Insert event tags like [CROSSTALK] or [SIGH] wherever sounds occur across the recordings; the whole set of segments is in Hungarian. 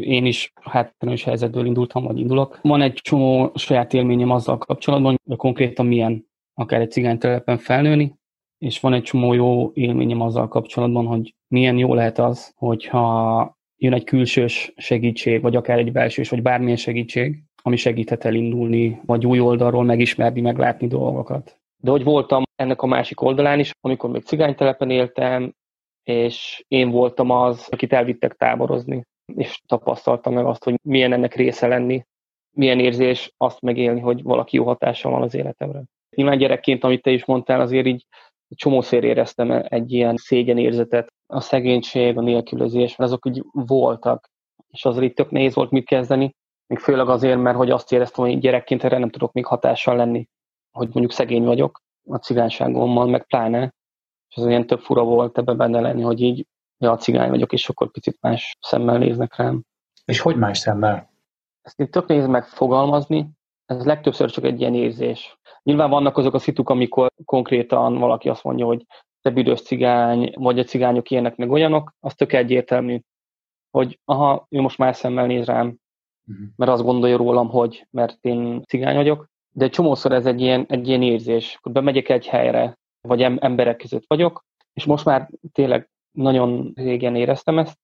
én is hátrányos helyzetből indultam, vagy indulok. Van egy csomó saját élményem azzal kapcsolatban, hogy konkrétan milyen akár egy cigánytelepen felnőni, és van egy csomó jó élményem azzal kapcsolatban, hogy milyen jó lehet az, hogyha jön egy külsős segítség, vagy akár egy belsős, vagy bármilyen segítség, ami segíthet elindulni, vagy új oldalról megismerni, meglátni dolgokat. De hogy voltam ennek a másik oldalán is, amikor még cigánytelepen éltem, és én voltam az, akit elvittek táborozni, és tapasztaltam meg azt, hogy milyen ennek része lenni, milyen érzés azt megélni, hogy valaki jó hatással van az életemre. Nyilván gyerekként, amit te is mondtál, azért így csomószor éreztem egy ilyen szégyenérzetet, a szegénység, a nélkülözés, mert azok úgy voltak, és azért itt tök nehéz volt mit kezdeni, még főleg azért, mert hogy azt éreztem, hogy gyerekként erre nem tudok még hatással lenni, hogy mondjuk szegény vagyok a cigányságommal, meg pláne, és az ilyen több fura volt ebbe benne lenni, hogy így ja, cigány vagyok, és akkor picit más szemmel néznek rám. És hogy más szemmel? Ezt itt tök nehéz megfogalmazni, ez legtöbbször csak egy ilyen érzés. Nyilván vannak azok a szituk, amikor konkrétan valaki azt mondja, hogy te büdös cigány, vagy a cigányok ilyenek meg olyanok, az tök egyértelmű, hogy aha, ő most más szemmel néz rám, uh-huh. mert azt gondolja rólam, hogy mert én cigány vagyok, de egy csomószor ez egy ilyen, egy ilyen érzés, hogy bemegyek egy helyre, vagy emberek között vagyok, és most már tényleg nagyon régen éreztem ezt,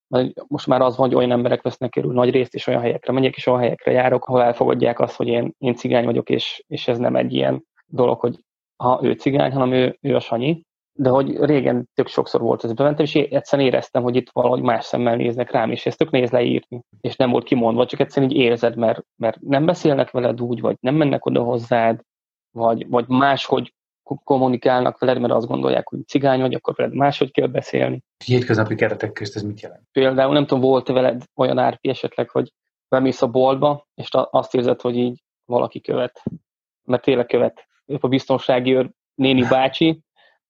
most már az van, hogy olyan emberek vesznek körül nagy részt, és olyan helyekre megyek, és olyan helyekre járok, ahol elfogadják azt, hogy én, én cigány vagyok, és, és ez nem egy ilyen dolog, hogy ha ő cigány, hanem ő, ő a Sanyi. De hogy régen tök sokszor volt ez bementem, és egyszerűen éreztem, hogy itt valahogy más szemmel néznek rám, és ezt tök nehéz leírni. És nem volt kimondva, csak egyszerűen így érzed, mert, mert nem beszélnek veled úgy, vagy nem mennek oda hozzád, vagy, vagy máshogy kommunikálnak veled, mert azt gondolják, hogy cigány vagy, akkor veled máshogy kell beszélni. Hétköznapi keretek közt ez mit jelent? Például nem tudom, volt veled olyan árpi esetleg, hogy bemész a boltba, és azt érzed, hogy így valaki követ. Mert tényleg követ. Épp a biztonsági őr néni [LAUGHS] bácsi,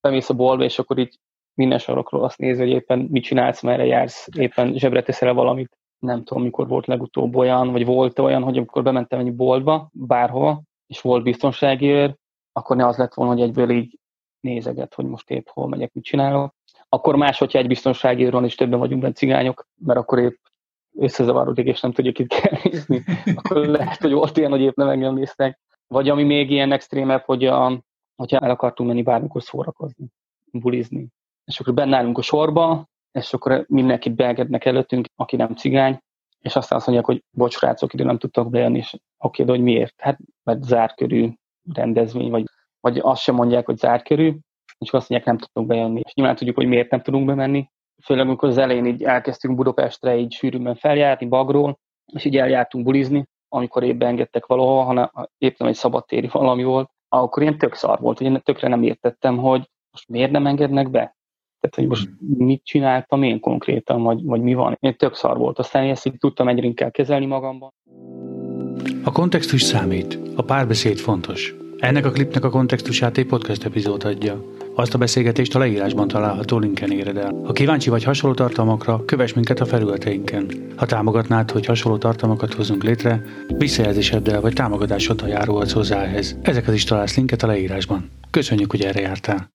bemész a boltba, és akkor így minden sarokról azt néz, hogy éppen mit csinálsz, merre jársz, éppen zsebre teszel valamit. Nem tudom, mikor volt legutóbb olyan, vagy volt olyan, hogy amikor bementem egy boltba, bárhova, és volt biztonsági őr, akkor ne az lett volna, hogy egyből így nézeget, hogy most épp hol megyek, mit csinálok. Akkor más, hogyha egy biztonsági van, és többen vagyunk benne cigányok, mert akkor épp összezavarodik, és nem tudjuk itt kell nézni. [LAUGHS] Akkor lehet, hogy volt ilyen, hogy épp nem engem néztek. Vagy ami még ilyen extrémebb, hogy a, hogyha el akartunk menni bármikor szórakozni, bulizni. És akkor benne állunk a sorba, és akkor mindenkit beengednek előttünk, aki nem cigány, és aztán azt mondják, hogy bocs, rácok, ide nem tudtak bejönni, és oké, de hogy miért? Hát, mert zárkörű rendezvény, vagy, vagy azt sem mondják, hogy zárt körül, és azt mondják, nem tudunk bejönni. És nyilván tudjuk, hogy miért nem tudunk bemenni. Főleg, amikor az elején így elkezdtünk Budapestre így sűrűben feljárni Bagról, és így eljártunk bulizni, amikor épp beengedtek valahol, hanem épp nem egy szabadtéri valami volt, akkor ilyen tök szar volt, hogy én tökre nem értettem, hogy most miért nem engednek be? Tehát, hogy most mit csináltam én konkrétan, vagy, vagy mi van. Én tök szar volt. Aztán ezt így tudtam egyre inkább kezelni magamban. A kontextus számít, a párbeszéd fontos. Ennek a klipnek a kontextusát egy podcast epizód adja. Azt a beszélgetést a leírásban található linken éred el. Ha kíváncsi vagy hasonló tartalmakra, kövess minket a felületeinken. Ha támogatnád, hogy hasonló tartalmakat hozzunk létre, visszajelzéseddel vagy támogatásoddal járulhatsz hozzá ehhez. Ezekhez is találsz linket a leírásban. Köszönjük, hogy erre jártál!